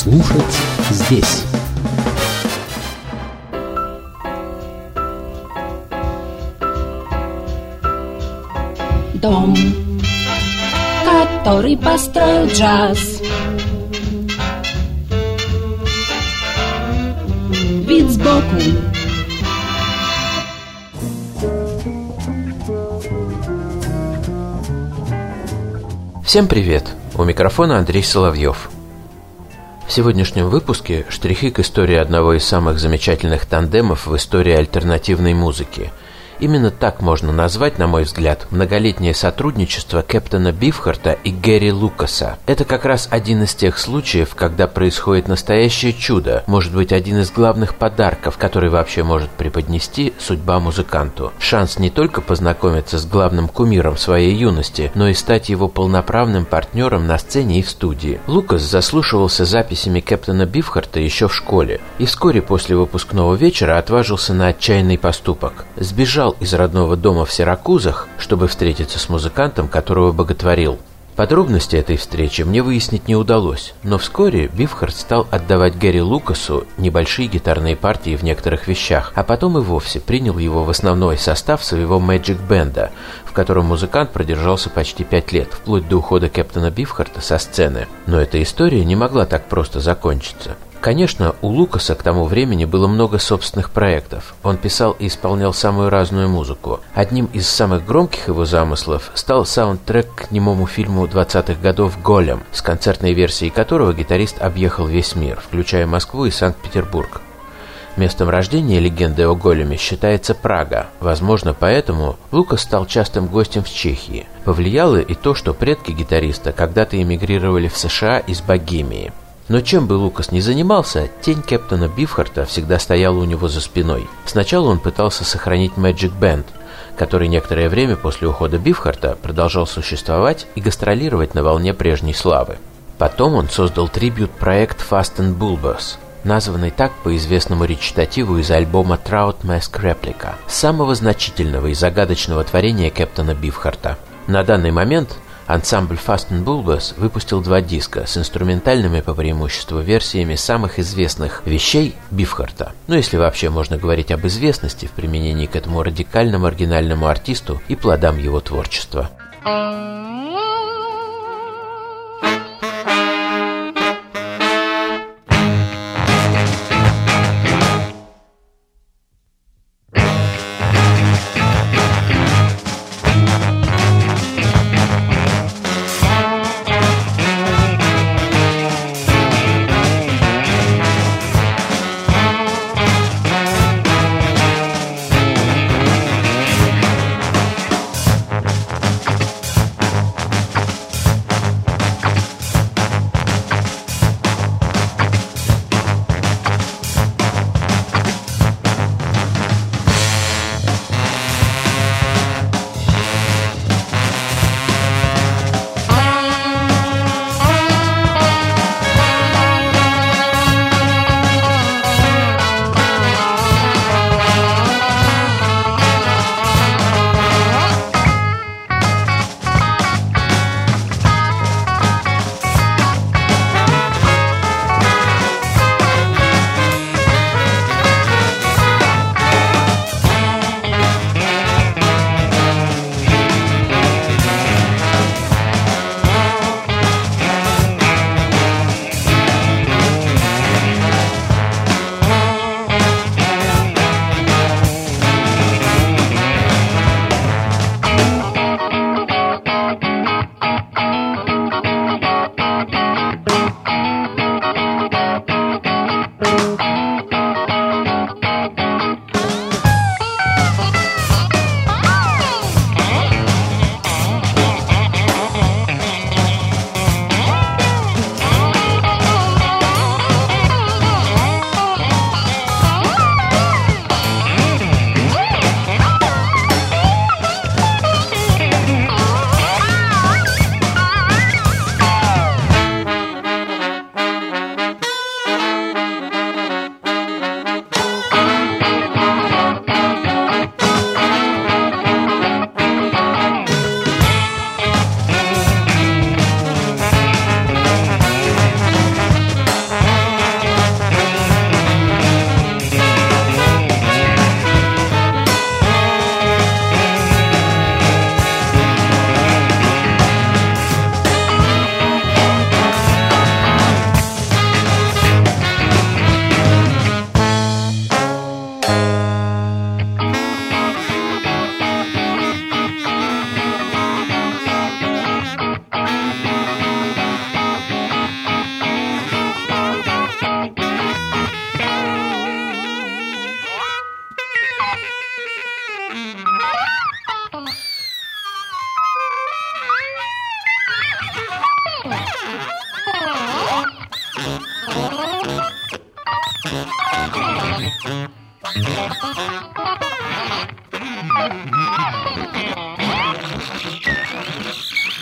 слушать здесь. Дом, который построил джаз. Вид сбоку. Всем привет! У микрофона Андрей Соловьев. В сегодняшнем выпуске штрихи к истории одного из самых замечательных тандемов в истории альтернативной музыки – Именно так можно назвать, на мой взгляд, многолетнее сотрудничество Кэптона Бифхарта и Гэри Лукаса. Это как раз один из тех случаев, когда происходит настоящее чудо, может быть один из главных подарков, который вообще может преподнести судьба музыканту. Шанс не только познакомиться с главным кумиром своей юности, но и стать его полноправным партнером на сцене и в студии. Лукас заслушивался записями Кэптона Бифхарта еще в школе и вскоре после выпускного вечера отважился на отчаянный поступок. Сбежал уезжал из родного дома в Сиракузах, чтобы встретиться с музыкантом, которого боготворил. Подробности этой встречи мне выяснить не удалось, но вскоре Бифхард стал отдавать Гэри Лукасу небольшие гитарные партии в некоторых вещах, а потом и вовсе принял его в основной состав своего Magic Бенда, в котором музыкант продержался почти пять лет, вплоть до ухода Кэптона Бифхарта со сцены. Но эта история не могла так просто закончиться. Конечно, у Лукаса к тому времени было много собственных проектов. Он писал и исполнял самую разную музыку. Одним из самых громких его замыслов стал саундтрек к немому фильму 20-х годов «Голем», с концертной версией которого гитарист объехал весь мир, включая Москву и Санкт-Петербург. Местом рождения легенды о Големе считается Прага. Возможно, поэтому Лукас стал частым гостем в Чехии. Повлияло и то, что предки гитариста когда-то эмигрировали в США из Богемии. Но чем бы Лукас ни занимался, тень Кэптона Бифхарта всегда стояла у него за спиной. Сначала он пытался сохранить Magic Band, который некоторое время после ухода Бифхарта продолжал существовать и гастролировать на волне прежней славы. Потом он создал трибют-проект Fast and Bulbous, названный так по известному речитативу из альбома Trout Mask Replica, самого значительного и загадочного творения Кэптона Бифхарта. На данный момент Ансамбль Fast and Bulbous выпустил два диска с инструментальными по преимуществу версиями самых известных вещей Бифхарта. Ну, если вообще можно говорить об известности в применении к этому радикальному оригинальному артисту и плодам его творчества. Thank you.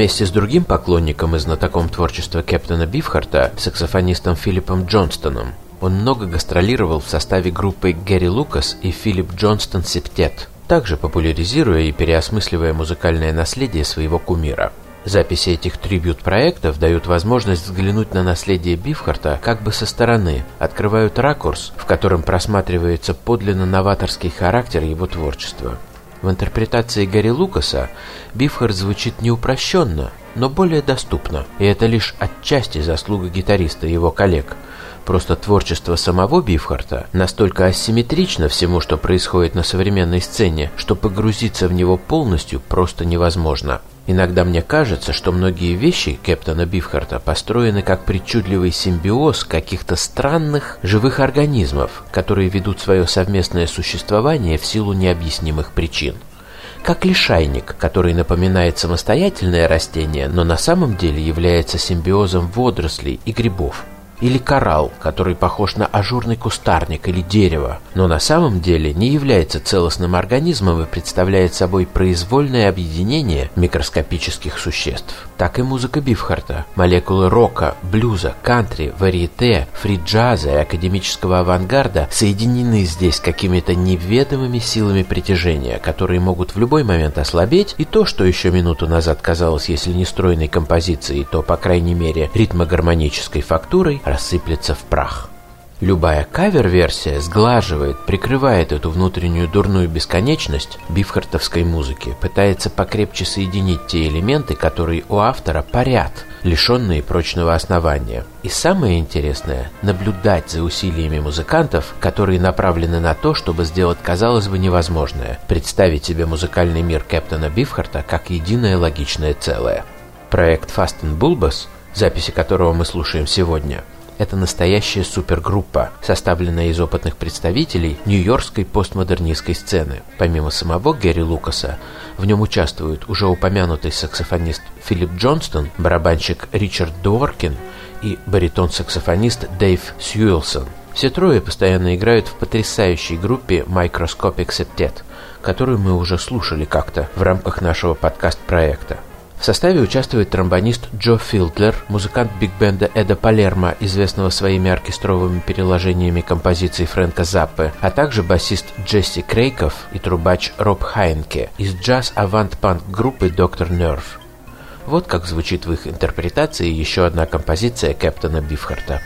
Вместе с другим поклонником и знатоком творчества Кэптона Бифхарта, саксофонистом Филиппом Джонстоном, он много гастролировал в составе группы Гэри Лукас и Филипп Джонстон Септет, также популяризируя и переосмысливая музыкальное наследие своего кумира. Записи этих трибют-проектов дают возможность взглянуть на наследие Бифхарта как бы со стороны, открывают ракурс, в котором просматривается подлинно новаторский характер его творчества. В интерпретации Гарри Лукаса Бифхард звучит не упрощенно, но более доступно, и это лишь отчасти заслуга гитариста и его коллег. Просто творчество самого Бифхарта настолько асимметрично всему, что происходит на современной сцене, что погрузиться в него полностью просто невозможно. Иногда мне кажется, что многие вещи Кэптона Бифхарта построены как причудливый симбиоз каких-то странных живых организмов, которые ведут свое совместное существование в силу необъяснимых причин. Как лишайник, который напоминает самостоятельное растение, но на самом деле является симбиозом водорослей и грибов или коралл, который похож на ажурный кустарник или дерево, но на самом деле не является целостным организмом и представляет собой произвольное объединение микроскопических существ. Так и музыка Бифхарта. Молекулы рока, блюза, кантри, варьете, фри-джаза и академического авангарда соединены здесь какими-то неведомыми силами притяжения, которые могут в любой момент ослабеть, и то, что еще минуту назад казалось, если не стройной композицией, то, по крайней мере, ритмогармонической фактурой, рассыплется в прах. Любая кавер-версия сглаживает, прикрывает эту внутреннюю дурную бесконечность бифхартовской музыки, пытается покрепче соединить те элементы, которые у автора парят, лишенные прочного основания. И самое интересное – наблюдать за усилиями музыкантов, которые направлены на то, чтобы сделать, казалось бы, невозможное – представить себе музыкальный мир Кэптона Бифхарта как единое логичное целое. Проект Fast and Bulbous, записи которого мы слушаем сегодня – это настоящая супергруппа, составленная из опытных представителей нью-йоркской постмодернистской сцены. Помимо самого Гэри Лукаса, в нем участвуют уже упомянутый саксофонист Филипп Джонстон, барабанщик Ричард Дворкин и баритон-саксофонист Дэйв Сьюэлсон. Все трое постоянно играют в потрясающей группе Microscopic Septet, которую мы уже слушали как-то в рамках нашего подкаст-проекта. В составе участвует тромбонист Джо Филдлер, музыкант биг-бенда Эда Палермо, известного своими оркестровыми переложениями композиций Фрэнка Заппе, а также басист Джесси Крейков и трубач Роб Хайнке из джаз-авант-панк группы Доктор Нерв. Вот как звучит в их интерпретации еще одна композиция Кэптона Бифхарта.